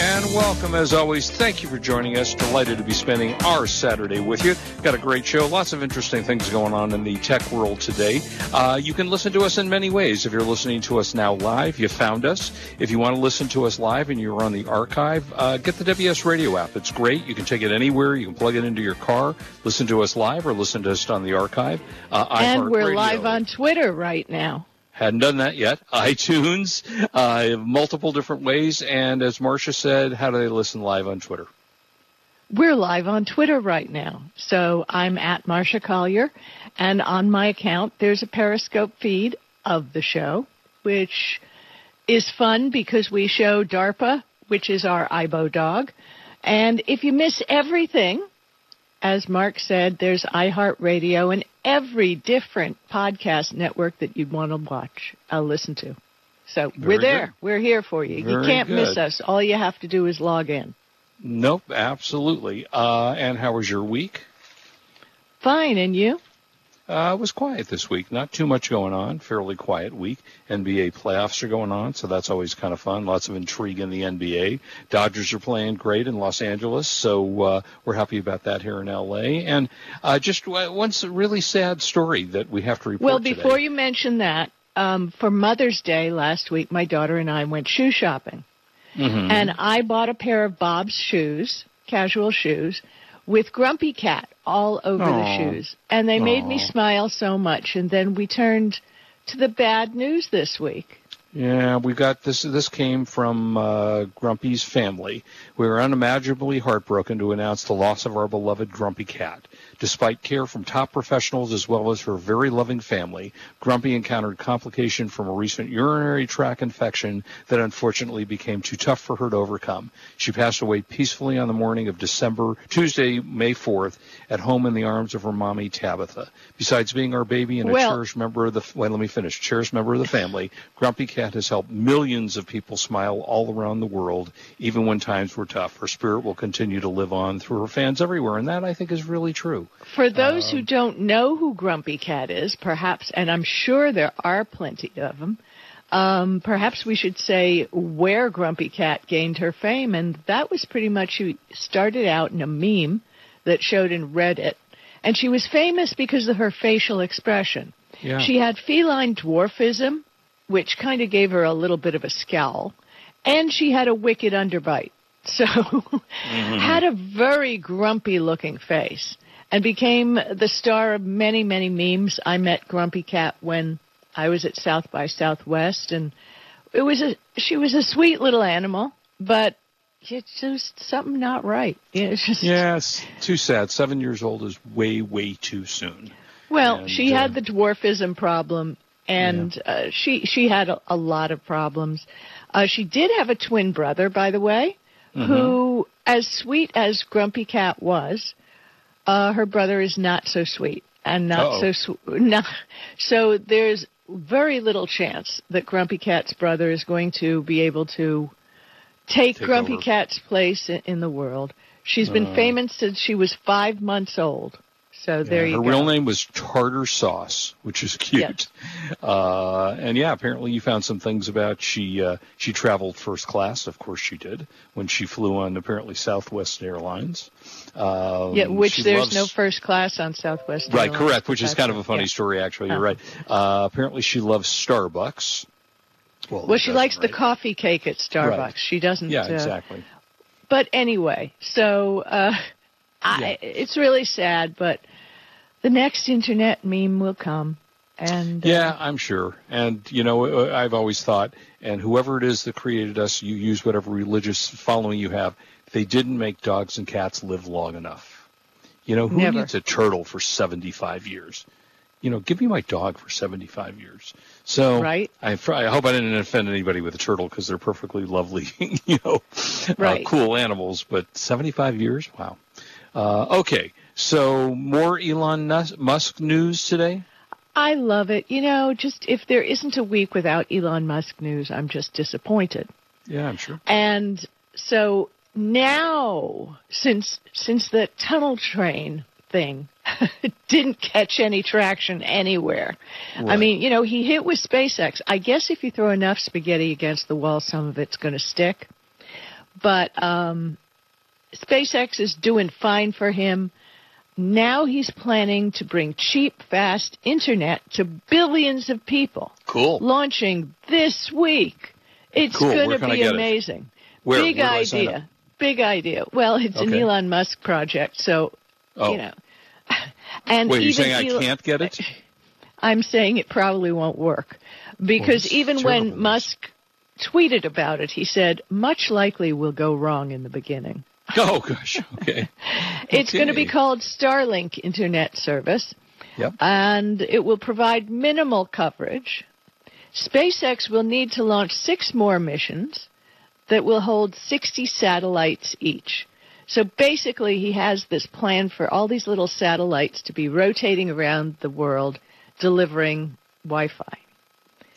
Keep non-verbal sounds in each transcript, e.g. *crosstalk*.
And welcome, as always. Thank you for joining us. Delighted to be spending our Saturday with you. Got a great show. Lots of interesting things going on in the tech world today. Uh, you can listen to us in many ways. If you're listening to us now live, you found us. If you want to listen to us live and you're on the archive, uh, get the WS Radio app. It's great. You can take it anywhere. You can plug it into your car, listen to us live, or listen to us on the archive. Uh, and we're live on Twitter right now. Hadn't done that yet. *laughs* iTunes, uh, multiple different ways. And as Marsha said, how do they listen live on Twitter? We're live on Twitter right now. So I'm at Marsha Collier, and on my account, there's a Periscope feed of the show, which is fun because we show DARPA, which is our Aibo dog. And if you miss everything, as Mark said, there's iHeartRadio and every different podcast network that you'd want to watch, I'll listen to. So Very we're there. Good. We're here for you. Very you can't good. miss us. All you have to do is log in. Nope, absolutely. Uh, and how was your week? Fine, and you? Uh, was quiet this week. Not too much going on. Fairly quiet week. NBA playoffs are going on, so that's always kind of fun. Lots of intrigue in the NBA. Dodgers are playing great in Los Angeles, so uh, we're happy about that here in LA. And uh, just one really sad story that we have to report. Well, before today. you mention that, um, for Mother's Day last week, my daughter and I went shoe shopping, mm-hmm. and I bought a pair of Bob's shoes, casual shoes with Grumpy Cat all over Aww. the shoes. And they made me smile so much. And then we turned to the bad news this week. Yeah, we got this. This came from uh, Grumpy's family. We are unimaginably heartbroken to announce the loss of our beloved Grumpy cat. Despite care from top professionals as well as her very loving family, Grumpy encountered complication from a recent urinary tract infection that unfortunately became too tough for her to overcome. She passed away peacefully on the morning of December, Tuesday, May 4th, at home in the arms of her mommy, Tabitha. Besides being our baby and a well, cherished member of the, wait, let me finish, cherished member of the family, Grumpy Cat has helped millions of people smile all around the world, even when times were tough. Her spirit will continue to live on through her fans everywhere, and that I think is really true. For those um, who don't know who Grumpy Cat is, perhaps, and I'm sure there are plenty of them, um, perhaps we should say where Grumpy Cat gained her fame, and that was pretty much she started out in a meme that showed in Reddit, and she was famous because of her facial expression. Yeah. She had feline dwarfism, which kind of gave her a little bit of a scowl, and she had a wicked underbite. *laughs* So, mm-hmm. had a very grumpy looking face and became the star of many, many memes. I met Grumpy Cat when I was at South by Southwest, and it was a she was a sweet little animal, but it's just something not right. *laughs* It's just yes, too sad. Seven years old is way, way too soon. Well, and, she uh, had the dwarfism problem, and yeah. uh, she she had a, a lot of problems. Uh, she did have a twin brother, by the way, mm-hmm. who, as sweet as Grumpy Cat was, uh, her brother is not so sweet and not Uh-oh. so sw- not, so there's very little chance that Grumpy Cat's brother is going to be able to take, take Grumpy over. Cat's place in, in, the world. She's been uh, famous since she was five months old. So there yeah, you her go. Her real name was Tardar Sauce, which is cute. Yes. Uh, and yeah, apparently you found some things about she uh, she traveled first class. Of course she did when she flew on apparently Southwest Airlines. Um, yeah, which there's loves... no first class on Southwest. Right, Airlines. correct. Which is kind of a funny yeah. story, actually. You're oh. right. Uh, apparently she loves Starbucks. Well, well she likes right? the coffee cake at Starbucks. Right. She doesn't. Yeah, uh, exactly. But anyway, so uh, I, it's really sad, but the next internet meme will come. And uh, yeah, I'm sure. And you know, I've always thought, and whoever it is that created us, you use whatever religious following you have. They didn't make dogs and cats live long enough. You know, who Never. needs a turtle for 75 years? You know, give me my dog for 75 years. So right. I, I hope I didn't offend anybody with a turtle because they're perfectly lovely, *laughs* you know, uh, right. uh, cool animals. But 75 years, wow. Uh, okay, so more Elon Musk news today. I love it. You know, just if there isn't a week without Elon Musk news, I'm just disappointed. Yeah, I'm sure. And so now, since since the tunnel train thing *laughs* didn't catch any traction anywhere, I mean, you know, he hit with SpaceX. I guess if you throw enough spaghetti against the wall, some of it's going to stick. But um, SpaceX is doing fine for him. Now he's planning to bring cheap, fast internet to billions of people Cool. launching this week. It's Cool. going to be amazing. Where? Big Where do I sign up? idea. Big idea. Well, it's an Elon Musk project, so Oh, you know. *laughs* And wait, you're saying I can't get it? *laughs* I'm saying it probably won't work because that's even terrible when. Musk tweeted about it, he said much likely will go wrong in the beginning. *laughs* Oh gosh. Okay. It's going to be called Starlink Internet Service. Yep. and it will provide minimal coverage. SpaceX will need to launch six more missions that will hold 60 satellites each. So basically, he has this plan for all these little satellites to be rotating around the world, delivering Wi-Fi.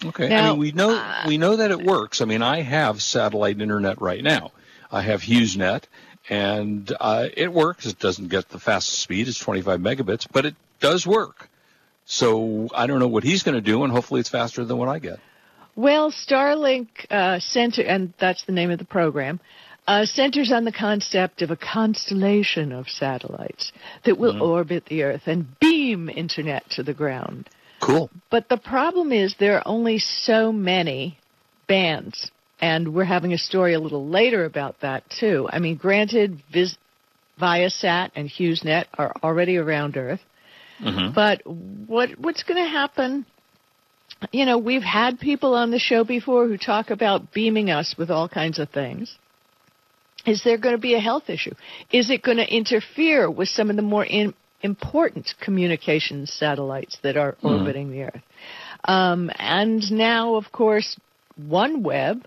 Okay. I mean, we know uh, we know that it works. I mean, I have satellite internet right now. I have HughesNet, and uh, it works. It doesn't get the fastest speed; it's 25 megabits, but it does work. So I don't know what he's going to do, and hopefully, it's faster than what I get. Well, Starlink uh, center, and that's the name of the program, uh, centers on the concept of a constellation of satellites that will orbit the Earth and beam internet to the ground. Cool. But the problem is there are only so many bands, and we're having a story a little later about that too. I mean, granted, Vis- Viasat and HughesNet are already around Earth, Mhm. but what what's going to happen? You know, we've had people on the show before who talk about beaming us with all kinds of things. Is there going to be a health issue? Is it going to interfere with some of the more in, important communication satellites that are orbiting the Earth? Um, and now, of course, OneWeb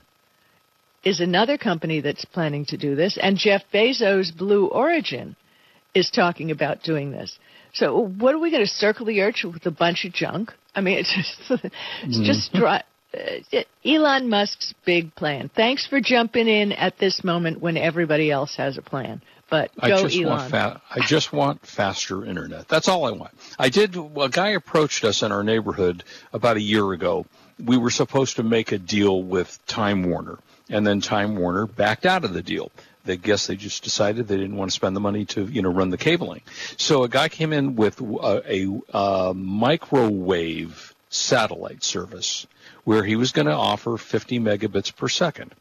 is another company that's planning to do this, and Jeff Bezos' Blue Origin is talking about doing this. So, what are we going to circle the Earth with a bunch of junk? I mean, it's just, *laughs* it's just dry. Uh, Elon Musk's big plan. Thanks for jumping in at this moment when everybody else has a plan. But I go, just Elon. want fa- I just want faster internet. That's all I want. I did. A guy approached us in our neighborhood about a year ago. We were supposed to make a deal with Time Warner, and then Time Warner backed out of the deal. They guess they just decided they didn't want to spend the money to you know run the cabling. So a guy came in with a, a uh, microwave satellite service where he was going to offer 50 megabits per second.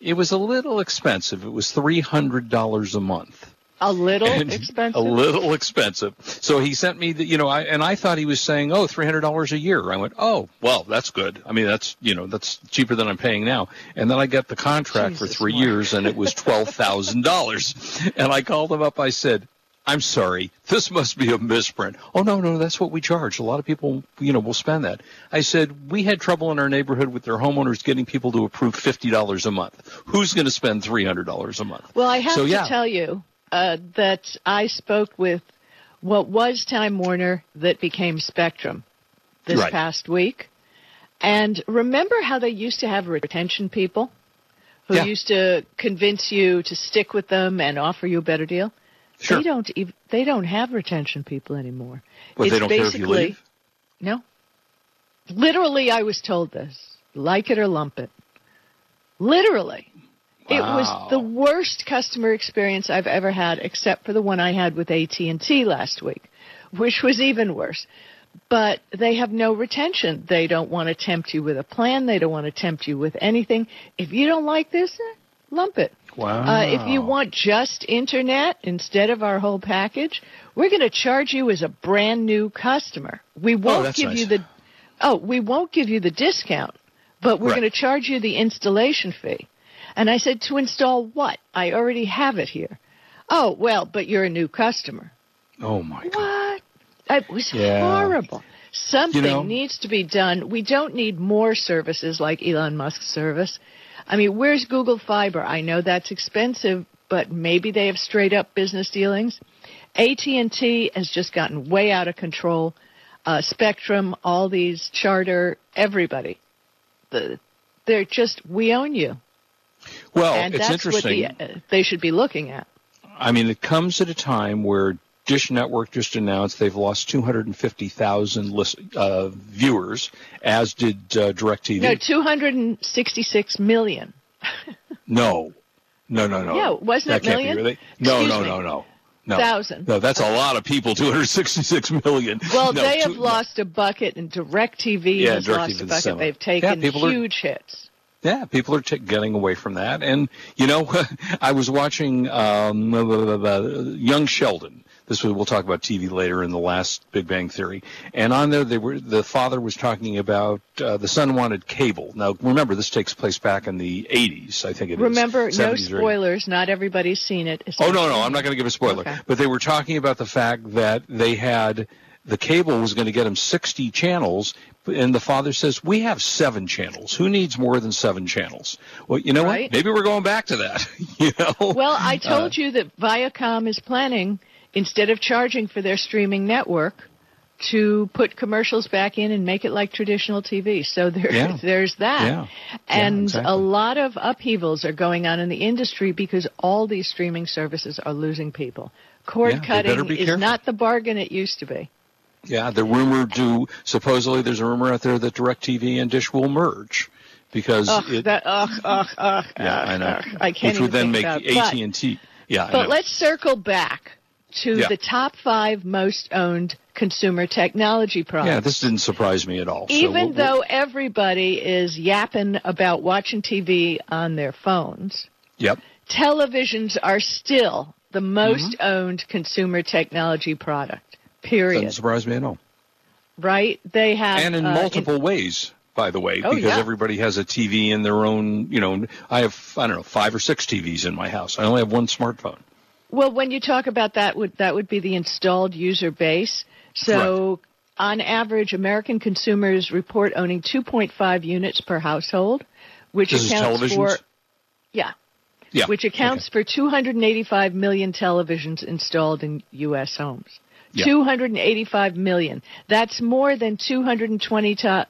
It was a little expensive. It was $300 a month a little expensive. A little expensive. So he sent me the, you know, I, and I thought he was saying, oh, $300 a year. I went, oh, well, that's good. I mean, that's, you know, that's cheaper than I'm paying now. And then I got the contract for three Mark. years and it was $12,000. *laughs* and I called him up. I said, I'm sorry, this must be a misprint. Oh, no, no, that's what we charge. A lot of people, you know, will spend that. I said, we had trouble in our neighborhood with their homeowners getting people to approve $50 a month. Who's going to spend $300 a month? Well, I have So, to yeah. tell you uh, that I spoke with what was Time Warner that became Spectrum this Right. past week. And remember how they used to have retention people who Yeah. used to convince you to stick with them and offer you a better deal? Sure. They don't even, they don't have retention people anymore. But it's they don't care if you basically- leave? No. Literally, I was told this. Like it or lump it. Literally. It Wow. was the worst customer experience I've ever had, except for the one I had with AT&T last week, which was even worse. But they have no retention. They don't want to tempt you with a plan. They don't want to tempt you with anything. If you don't like this, eh, lump it. Wow. Uh, if you want just internet instead of our whole package, we're going to charge you as a brand new customer. We won't that's give nice. you the oh, we won't give you the discount, but we're Right. going to charge you the installation fee. And I said to install what? I already have it here. Oh well, but you're a new customer. Oh my God. What? It was Yeah. horrible. Something You know- needs to be done. We don't need more services like Elon Musk's service. I mean, where's Google Fiber? I know that's expensive, but maybe they have straight up business dealings. AT&T has just gotten way out of control. Uh, Spectrum, all these charter, everybody. The, they're just, we own you. Well, and it's that's what interesting. the, uh, they should be looking at. I mean, it comes at a time where Dish Network just announced they've lost 250,000 list, uh, viewers, as did uh, DirecTV. No, 266 million. *laughs* no, no, no, no. Yeah, wasn't that it million? Really. No, Excuse no, no, no. No. Thousand. No, that's a lot of people. *laughs* 266 million. Well, No, they two- have lost a bucket, and DirecTV Yeah, has lost a bucket. They've Yeah, taken are- huge hits. Yeah, people are t- getting away from that. And, you know, *laughs* I was watching um, Young Sheldon. This was, we'll talk about TV later in the last Big Bang Theory. And on there, they were, the father was talking about uh, the son wanted cable. Now, remember, this takes place back in the 80s, I think it is. Remember, no 70s or 80s. spoilers. Not everybody's seen it. Oh no, no, I'm not going to give a spoiler. Okay. But they were talking about the fact that they had the cable was going to get them 60 channels, and the father says, "We have seven channels. Who needs more than seven channels?" Well, you know Right. what? Maybe we're going back to that. *laughs* you know. Well, I Uh, told you that Viacom is planning, instead of charging for their streaming network, to put commercials back in and make it like traditional TV. So there, Yeah. *laughs* there's that. Yeah. And Yeah, exactly. a lot of upheavals are going on in the industry because all these streaming services are losing people. Cord cutting be is not the bargain it used to be. Yeah, the rumor do supposedly there's a rumor out there that DirecTV and Dish will merge because Ugh, it. that, ugh, ugh, ugh, yeah, ugh, I know. ugh. I can't Which would then make AT and T. Yeah, But let's circle back to Yeah. the top five most owned consumer technology products. yeah, this didn't surprise me at all. So Even we'll- we'll- though everybody is yapping about watching TV on their phones, Yep. televisions are still the most Mm-hmm. owned consumer technology product. Period. Doesn't surprise me at all. right? They have and in uh, multiple ways by the way Oh, because yeah. everybody has a tv in their own you know i have i don't know five or six tvs in my house i only have one smartphone Well, when you talk about that, would that would be the installed user base. So, on average, American consumers report owning 2.5 units per household, which this accounts for yeah, yeah which accounts for 285 million televisions installed in U.S. homes. Yeah. 285 million. That's more than 220 to,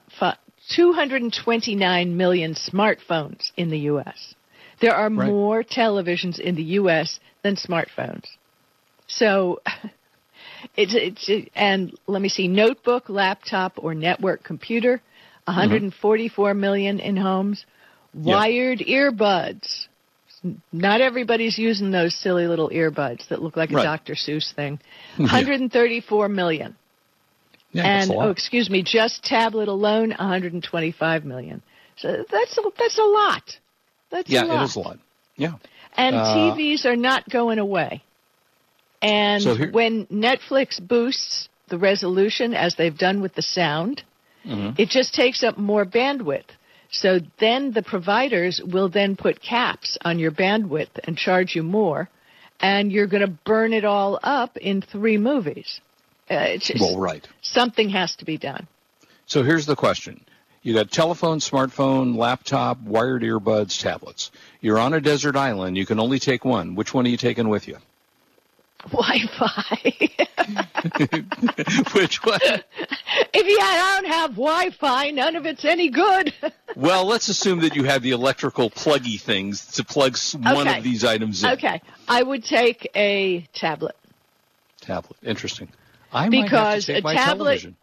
229 million smartphones in the U.S. There are Right. more televisions in the U.S. than smartphones. So, *laughs* it's, it's, and let me see, notebook, laptop, or network computer, mm-hmm. 144 million in homes. Wired earbuds. Not everybody's using those silly little earbuds that look like a Right. Dr. Seuss thing. *laughs* 134 million. yeah And oh, excuse me, just tablet alone, 125 million. So that's a, that's a lot. That's yeah a lot. it is a lot yeah And Uh, TVs are not going away. And So here- when Netflix boosts the resolution, as they've done with the sound, Mhm. it just takes up more bandwidth. So then the providers will then put caps on your bandwidth and charge you more, and you're going to burn it all up in three movies. Uh, it's just, well right. something has to be done. so here's the question. You got telephone smartphone laptop wired earbuds tablets. You're on a desert island. You can only take one. Which one are you taking with you Wi-Fi. *laughs* which one if you don't have Wi-Fi, none of it's any good. well let's assume that you have the electrical pluggy things to plug one Okay. of these items in okay, I would take a tablet. tablet interesting I might have Because to take a my tablet- television.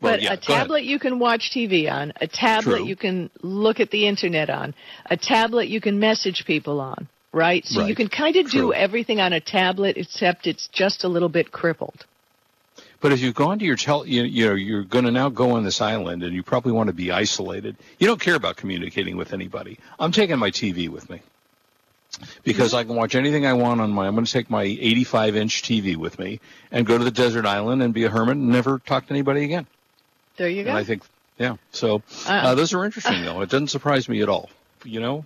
Well, But yeah, a go ahead. tablet you can watch TV on, a tablet True. you can look at the internet on, a tablet you can message people on, right? So you can kind of do everything on a tablet except it's just a little bit crippled. But if you've gone to your tel, you, you know, you're going to now go on this island, and you probably want to be isolated. You don't care about communicating with anybody. I'm taking my TV with me because Mm-hmm. I can watch anything I want on my. I'm going to take my 85 inch TV with me and go to the desert island and be a hermit and never talk to anybody again. There you And go. I think, yeah. So Uh, uh, those are interesting, though. It doesn't surprise me at all. You know,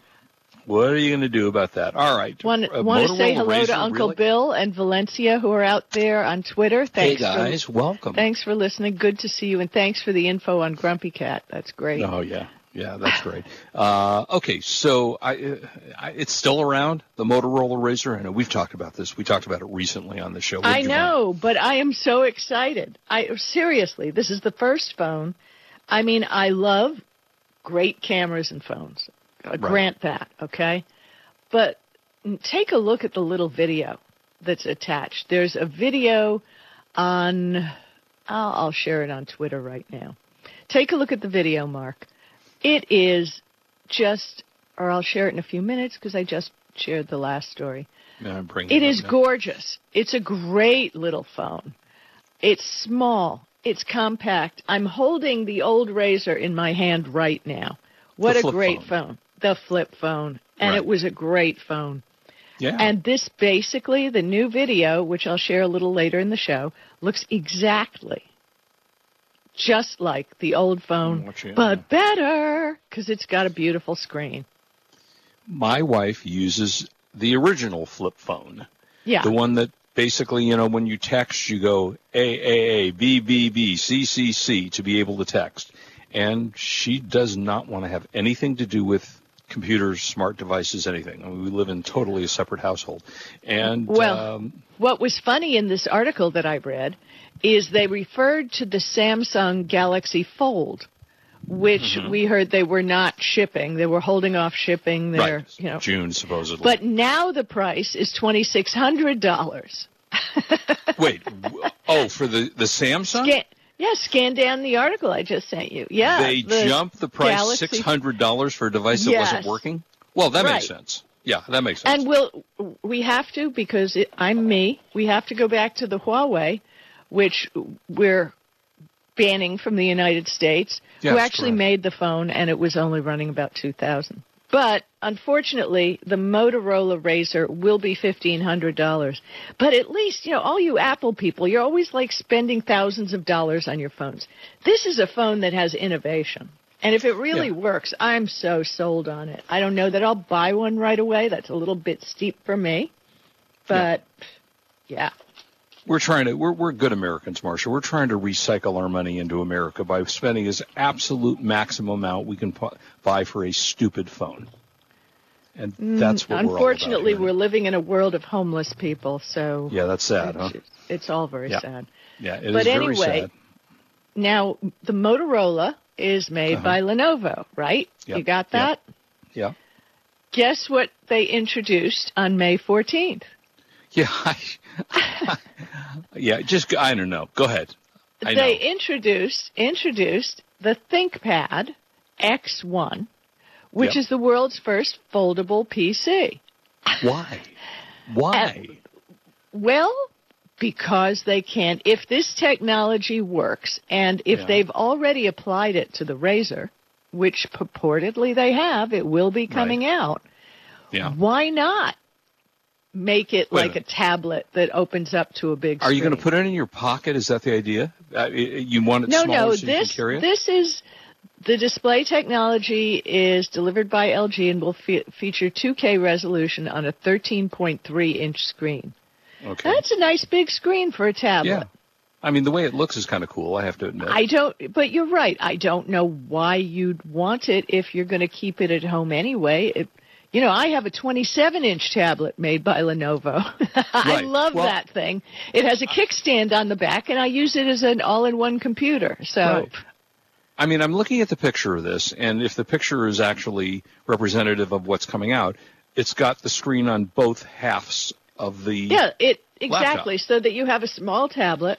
what are you going to do about that? All right. Want, Uh, want to say hello to Uncle really? Bill and Valencia who are out there on Twitter. Hey Thanks guys, For, welcome. thanks for listening. Good to see you, and thanks for the info on Grumpy Cat. That's great. Oh yeah, yeah, that's great. *laughs* Uh, okay, so I, uh, I, it's still around the Motorola Razor. I know we've talked about this. We talked about it recently on the show. What I know, but I am so excited. I seriously, this is the first phone. I mean, I love great cameras and phones. Uh, Grant that, okay? but take a look at the little video that's attached. There's a video on, I'll, I'll share it on Twitter right now. Take a look at the video, Mark. It is just, or I'll share it in a few minutes because I just shared the last story. Bring It is now. gorgeous. It's a great little phone. It's small. It's compact. I'm holding the old Razor in my hand right now. What a great phone. phone. The flip phone. And Right. it was a great phone. Yeah. And this basically, the new video, which I'll share a little later in the show, looks exactly just like the old phone, it but better because it's got a beautiful screen. my wife uses the original flip phone. Yeah. The one that basically, you know, when you text, you go A, A, A, B, B, B, C, C, C to be able to text. And she does not want to have anything to do with computers, smart devices, anything. I mean, we live in totally a separate household. And, Well- um, What was funny in this article that I read is they referred to the Samsung Galaxy Fold, which Mm-hmm. we heard they were not shipping. They were holding off shipping their, right, you know. June supposedly. But now the price is twenty six hundred dollars. *laughs* Wait, oh, for the, the Samsung? Scan, yeah, scan down the article I just sent you. Yeah, they the jumped the price Galaxy- six hundred dollars for a device that wasn't working. Well, that makes sense. Yeah, that makes sense. And we'll we have to because it, I'm me. We have to go back to the Huawei, which we're banning from the United States, who actually correct. made the phone, and it was only running about two thousand. But unfortunately, the Motorola Razor will be fifteen hundred dollars. But at least you know all you Apple people, you're always like spending thousands of dollars on your phones. This is a phone that has innovation. And if it really Yeah. works, I'm so sold on it. I don't know that I'll buy one right away. That's a little bit steep for me. But yeah. We're trying to we're we're good Americans, Marsha. We're trying to recycle our money into America by spending as absolute maximum amount we can pu- buy for a stupid phone. And that's what Mm, Unfortunately, we're we're living in a world of homeless people, so Yeah, that's sad, huh? it's, it's all very Yeah. sad. Yeah, it is but very anyway, sad. Now, the Motorola is made Uh-huh. by Lenovo, right? Yep, You got yep. that? Yeah. Guess what they introduced on May 14th? Yeah. *laughs* I, yeah, just I don't know. Go ahead. I they know. introduced introduced the ThinkPad X1, which Yep. is the world's first foldable PC. Why? Why? Well, because they can. If this technology works, and if Yeah. they've already applied it to the Razor, which purportedly they have, it will be coming out. yeah. Why not make it Wait like a minute. tablet that opens up to a big? Are you going to put it in your pocket? Is that the idea? Uh, you want it No, smaller no. so you can this carry it? this is the display technology is delivered by LG and will fe- feature 2K resolution on a 13.3 inch screen. okay. That's a nice big screen for a tablet. Yeah. I mean, the way it looks is kind of cool. I have to admit. I don't, but you're right. I don't know why you'd want it if you're going to keep it at home anyway. It, you know, I have a 27 inch tablet made by Lenovo. *laughs* I love Well- that thing. It has a kickstand on the back, and I use it as an all in one computer. So, Right. I mean, I'm looking at the picture of this, and if the picture is actually representative of what's coming out, it's got the screen on both halves of the. yeah, it Laptop. exactly. So that you have a small tablet,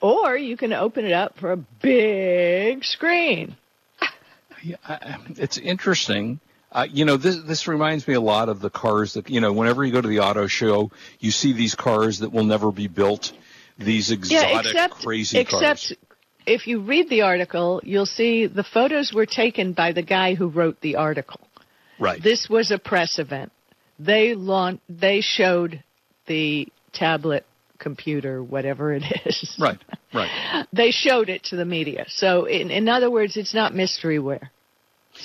or you can open it up for a big screen. Yeah, I- it's interesting. Uh, you know, this this reminds me a lot of the cars that you know. Whenever you go to the auto show, you see these cars that will never be built. These exotic, yeah, except crazy except cars. if you read the article, you'll see the photos were taken by the guy who wrote the article. Right. This was a press event. They launch, they showed the tablet computer, whatever it *laughs* is. right. Right. They showed it to the media. So, in, in other words, it's not mysteryware.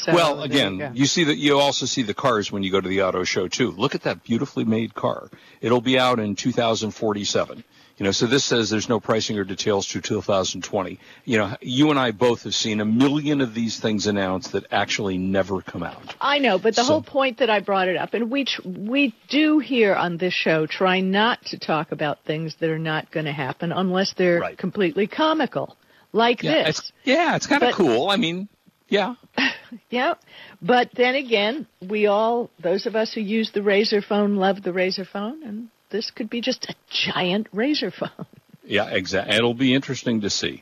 So, well, again, you go. you see that you also see the cars when you go to the auto show too. Look at that beautifully made car. It'll be out in 2047. You know, so this says there's no pricing or details to 2020. You know, you and I both have seen a million of these things announced that actually never come out. I know, but the So- whole point that I brought it up, and we tr- we do here on this show try not to talk about things that are not going to happen unless they're Right. completely comical, like Yeah, this. it's yeah, it's kind of cool. I mean, Yeah. *laughs* Yeah. But then again, we all, those of us who use the Razor phone, love the Razor phone, and this could be just a giant Razor phone. *laughs* Yeah, exactly. It'll be interesting to see.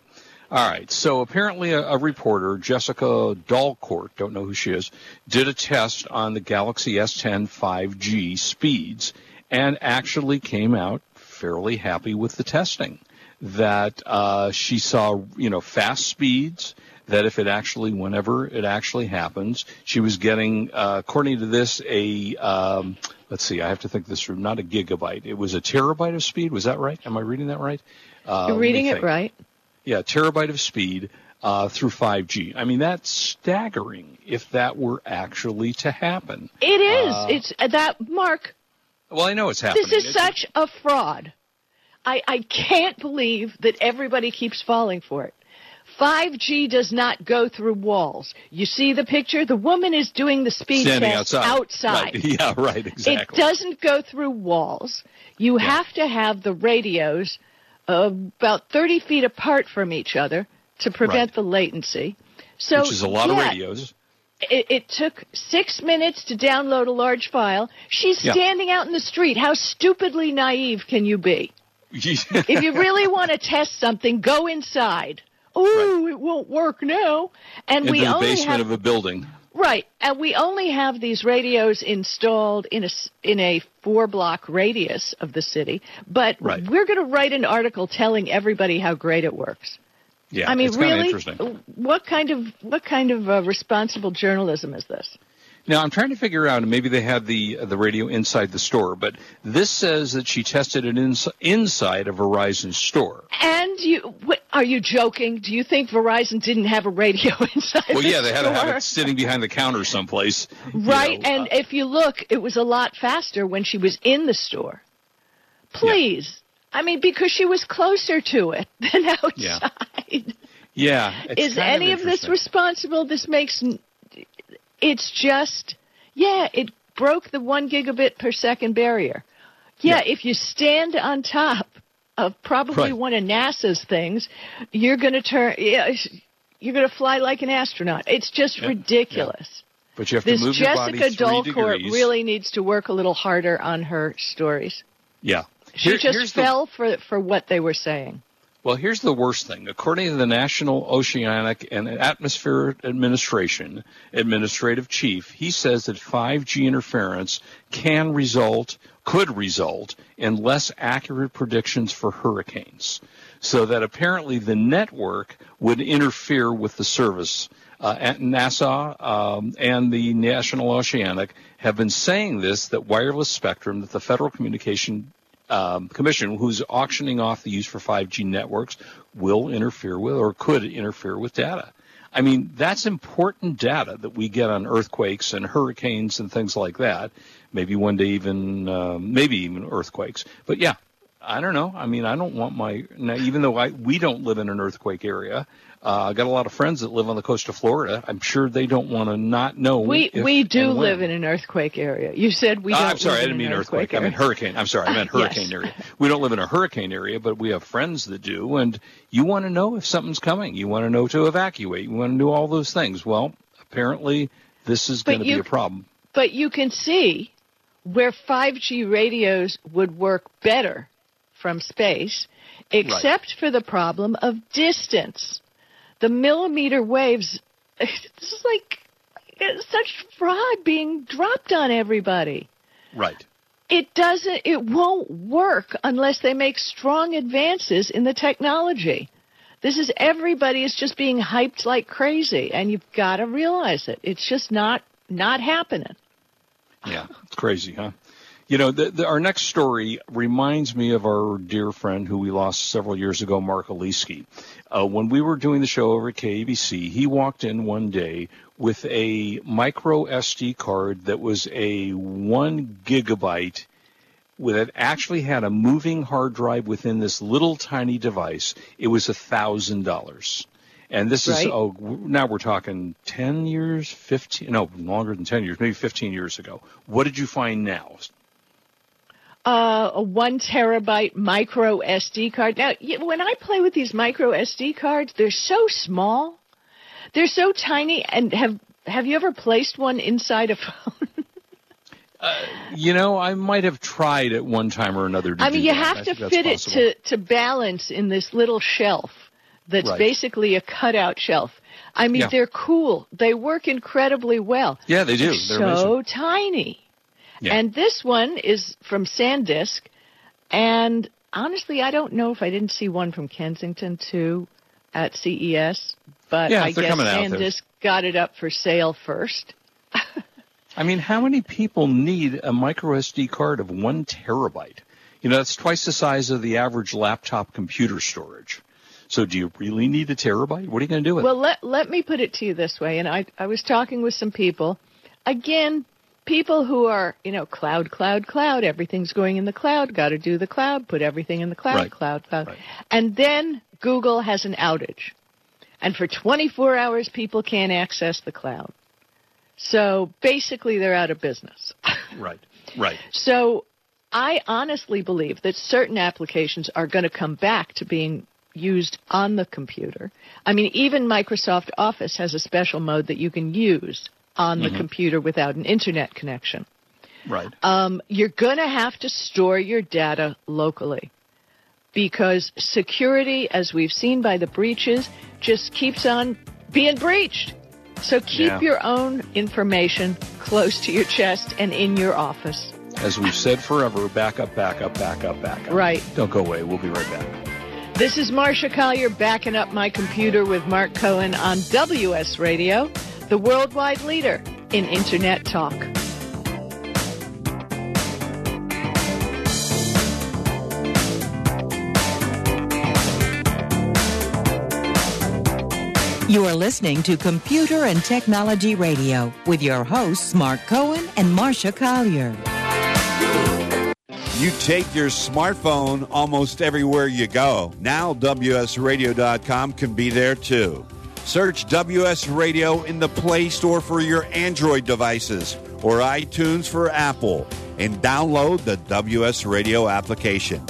All right. So apparently, a, a, reporter, Jessica Dolcourt, don't know who she is, did a test on the Galaxy S10 5G speeds and actually came out fairly happy with the testing. That uh, she saw, you know, fast speeds. That if it actually, whenever it actually happens, she was getting, uh, according to this, a um, let's see, I have to think this through. Not a gigabyte. It was a terabyte of speed. Was that right? Am I reading that right? Uh, You're reading it right. Yeah, terabyte of speed uh, through 5G. I mean, that's staggering if that were actually to happen. It is. Uh, it's uh, that, Mark. Well, I know it's happening. This is it's, such a fraud. I, I can't believe that everybody keeps falling for it. 5G does not go through walls. You see the picture? The woman is doing the speed Standing test outside. outside. Right. *laughs* Yeah, right, exactly. It doesn't go through walls. You yeah. have to have the radios uh, about 30 feet apart from each other to prevent right. the latency. So, Which is a lot yeah, of radios. It, it, took six minutes to download a large file. She's yeah. standing out in the street. How stupidly naive can you be? *laughs* if you really want to test something, go inside. Oh, right. it won't work now. And Into we the only basement have, of a building. Right, and we only have these radios installed in a in a four block radius of the city. But right. we're going to write an article telling everybody how great it works. Yeah, I mean, it's really, interesting. what kind of what kind of uh, responsible journalism is this? Now I'm trying to figure out, and maybe they had the the radio inside the store, but this says that she tested it ins- inside a Verizon store. And you, are you joking? Do you think Verizon didn't have a radio *laughs* inside? Well, yeah, they had store? to have it sitting behind the counter someplace. *laughs* Right, know, and uh, if you look, it was a lot faster when she was in the store. Please, yeah. I mean, because she was closer to it *laughs* than outside. Yeah. Is any of, of this responsible? This makes it's just, yeah, it broke the one gigabit per second barrier. Yeah, yeah. if you stand on top of probably right. one of NASA's things, you're going to turn, yeah, you're going to fly like an astronaut. It's just yeah. ridiculous. Yeah. But you have this to move Jessica your body three Dolcourt degrees. really needs to work a little harder on her stories. Yeah. She Here, just fell the, for for what they were saying. Well, here's the worst thing. According to the National Oceanic and Atmospheric Administration administrative chief, he says that 5G interference can result, could result in less accurate predictions for hurricanes. So that apparently the network would interfere with the service. Uh, NASA um, and the National Oceanic have been saying this that wireless spectrum that the Federal Communication um, Commission, who's auctioning off the use for 5G networks, will interfere with or could interfere with data. I mean, that's important data that we get on earthquakes and hurricanes and things like that. Maybe one day even, um, maybe even earthquakes. But yeah, I don't know. I mean, I don't want my, now, even though I, we don't live in an earthquake area, uh, I got a lot of friends that live on the coast of Florida. I'm sure they don't want to not know. We if we do live in an earthquake area. You said we. Uh, Don't I'm sorry, live I didn't in mean an earthquake. I mean hurricane. I'm sorry, I meant *laughs* Yes. hurricane area. We don't live in a hurricane area, but we have friends that do, and you want to know if something's coming. You want to know to evacuate. You want to know all those things. Well, apparently this is going to be a problem. But you can see where 5G radios would work better from space, except for the problem of distance. The millimeter waves, *laughs* this is like such fraud being dropped on everybody. Right. It doesn't, it won't work unless they make strong advances in the technology. This is everybody is just being hyped like crazy, and you've got to realize it. It's just not not happening. Yeah, it's crazy, huh? You know, the, the, our next story reminds me of our dear friend who we lost several years ago, Mark Aliski. Uh, when we were doing the show over at KABC, he walked in one day with a micro SD card that was a one gigabyte that actually had a moving hard drive within this little tiny device. It was a thousand dollars. And this Right. is oh now we're talking ten years, fifteen no longer than ten years, maybe fifteen years ago. What did you find now? Uh, a one terabyte micro SD card. Now, when I play with these micro SD cards, they're so small They're so tiny. And have have you ever placed one inside a *laughs* phone? You know, I might have tried at one time or another. To I mean, you that. have to fit it possible. to to balance in this little shelf that's Right. basically a cutout shelf. I mean, Yeah. they're cool. They work incredibly well. Yeah, they do. They're, They're so amazing. tiny. Yeah. And this one is from SanDisk, and honestly, I don't know if I didn't see one from Kensington too at CES, but Yeah, I guess coming out there. SanDisk got it up for sale first. *laughs* I mean, how many people need a micro SD card of one terabyte? You know, that's twice the size of the average laptop computer storage. So do you really need a terabyte? What are you going to do with Well, it? Well, let let me put it to you this way, and I I was talking with some people, again, people who are you know cloud, cloud, cloud. Everything's going in the cloud. Got to do the cloud. Put everything in the cloud, Right. cloud, cloud. Right. And then Google has an outage, and for 24 hours, people can't access the cloud. So basically, they're out of business. *laughs* Right, right. So I honestly believe that certain applications are going to come back to being used on the computer. I mean, even Microsoft Office has a special mode that you can use on the computer without an internet connection. Right. Um, you're going to have to store your data locally because security, as we've seen by the breaches, just keeps on being breached. So keep Yeah. your own information close to your chest and in your office. As we've said forever, back up, back up, back up, back up. Right. Don't go away. We'll be right back. This is Marsha Collier backing up my computer with Mark Cohen on WS Radio, the worldwide leader in Internet talk. You are listening to Computer and Technology Radio with your hosts, Mark Cohen and Marsha Collier. You take your smartphone almost everywhere you go. Now, WSRadio.com can be there too. Search WS Radio in the Play Store for your Android devices or iTunes for Apple and download the WS Radio application.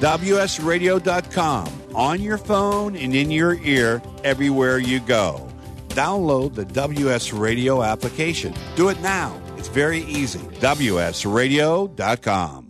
WSRadio.com on your phone and in your ear everywhere you go. Download the WS Radio application. Do it now. It's very easy. WSRadio.com.